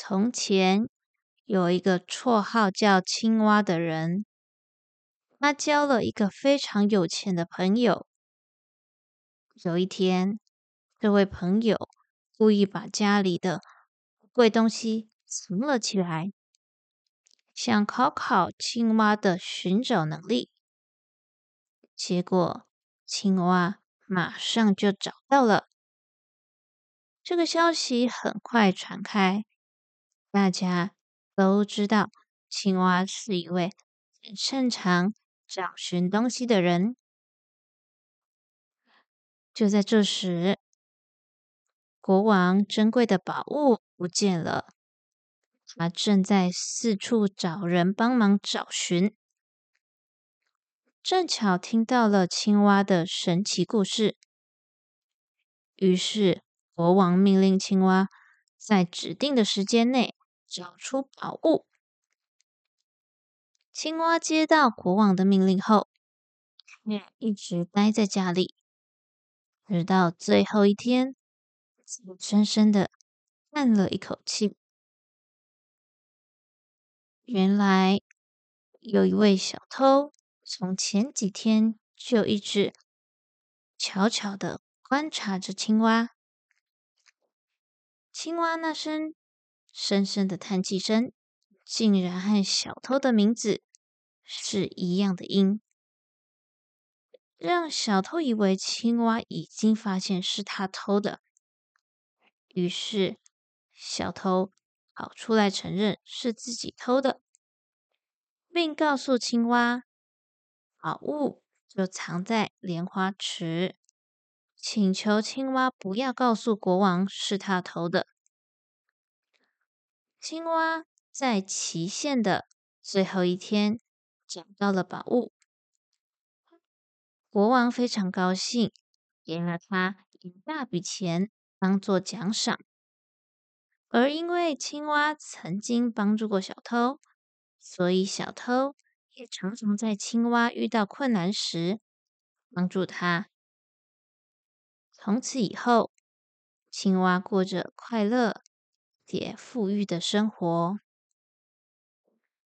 从前有一个绰号叫青蛙的人，他交了一个非常有钱的朋友。有一天，这位朋友故意把家里的贵东西藏了起来，想考考青蛙的寻找能力。结果，青蛙马上就找到了。这个消息很快传开，大家都知道青蛙是一位很擅长找寻东西的人。就在这时，国王珍贵的宝物不见了，他正在四处找人帮忙找寻，正巧听到了青蛙的神奇故事，于是。国王命令青蛙在指定的时间内找出宝物。青蛙接到国王的命令后，却一直待在家里，直到最后一天，深深的叹了一口气。原来有一位小偷，从前几天就一直悄悄的观察着青蛙。青蛙那声深深的叹气声，竟然和小偷的名字是一样的音，让小偷以为青蛙已经发现是他偷的。于是，小偷跑出来承认是自己偷的，并告诉青蛙，宝物就藏在莲花池。请求青蛙不要告诉国王是他偷的。青蛙在期限的最后一天找到了宝物，国王非常高兴，给了他一大笔钱当做奖赏。而因为青蛙曾经帮助过小偷，所以小偷也常常在青蛙遇到困难时帮助他。从此以后，青蛙过着快乐且富裕的生活。